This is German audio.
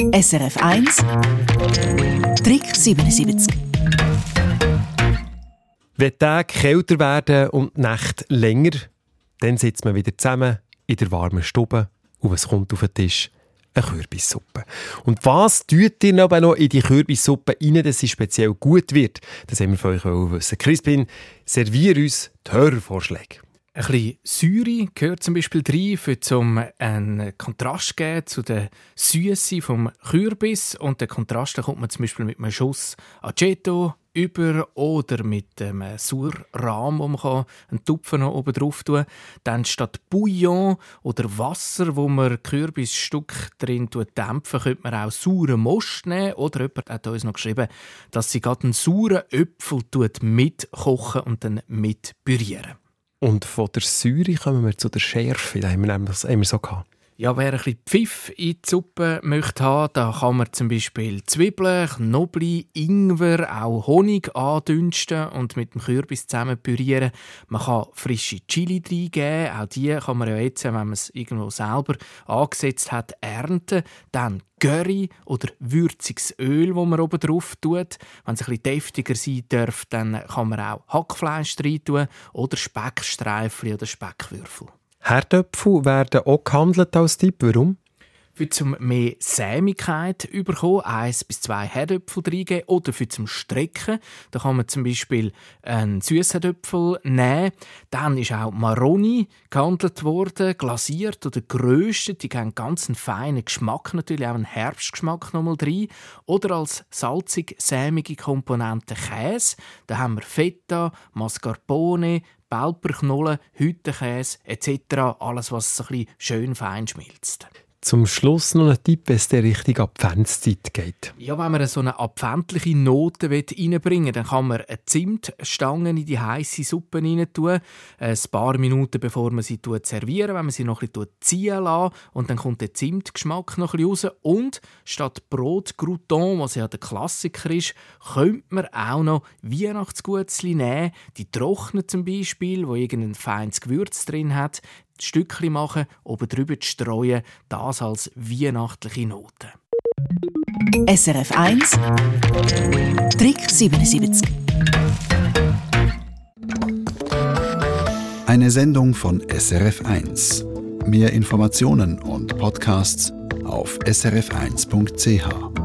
SRF 1 Trick 77 Wenn die Tage kälter werden und die Nächte länger, dann sitzt man wieder zusammen in der warmen Stube und was kommt auf den Tisch? Eine Kürbissuppe. Und was tut ihr aber noch in die Kürbissuppe rein, dass sie speziell gut wird? Das haben wir von euch wissen. Crispin, servier uns die Hörervorschläge. Ein bisschen Säure gehört zum Beispiel rein, zum einen Kontrast geben zu der Süße vom Kürbis. Und den Kontrast kommt man zum Beispiel mit einem Schuss Aceto über oder mit einem Surrahm, wo man einen Tupfen noch oben drauf tun kann. Dann statt Bouillon oder Wasser, wo man Kürbisstück drin dämpfen, könnte man auch sauren Most nehmen. Oder jemand hat uns noch geschrieben, dass sie gerade einen sauren Äpfel mitkochen und dann mit pürieren. Und von der Säure kommen wir zu der Schärfe. Da haben wir das immer so gehabt. Ja, wer ein bisschen Pfiff in die Suppe möchte haben, da kann man zum Beispiel Zwiebeln, Knoblauch, Ingwer, auch Honig andünsten und mit dem Kürbis zusammen pürieren. Man kann frische Chili reingeben, auch die kann man ja jetzt, wenn man es irgendwo selber angesetzt hat, ernten. Dann Curry oder würziges Öl, das man oben drauf tut. Wenn es bisschen deftiger sein darf, dann kann man auch Hackfleisch rein tun oder Speckstreifen oder Speckwürfel. Herdöpfel werden auch gehandelt als Tipp. Warum? Für zum mehr Sämigkeit bekommen, eins bis zwei Herdöpfel reingeben oder für zum Strecken. Da kann man zum Beispiel einen Süßherdöpfel nehmen. Dann ist auch Maroni gehandelt worden, glasiert oder geröstet. Die haben ganz einen feinen Geschmack, natürlich auch einen Herbstgeschmack nochmal drin. Oder als salzig-sämige Komponente Käse. Da haben wir Feta, Mascarpone, Belperknollen, Hüttenkäse etc. Alles, was so ein bisschen schön fein schmilzt. Zum Schluss noch ein Tipp, wenn es der Richtung Adventszeit geht. Ja, wenn man so eine adventliche Note reinbringen will, dann kann man eine Zimtstange in die heiße Suppe rein tun. Ein paar Minuten bevor man sie servieren, wenn man sie noch ein ziehen lässt. Und dann kommt der Zimtgeschmack noch ein raus. Und statt Brot Crouton, was ja der Klassiker ist, könnte man auch noch Weihnachtsgutzli nehmen. Die trocknen zum Beispiel, wo irgendein feines Gewürz drin hat. Stückchen machen, oben drüber streuen, das als weihnachtliche Note. SRF 1 Trick 77 Eine Sendung von SRF 1. Mehr Informationen und Podcasts auf srf1.ch.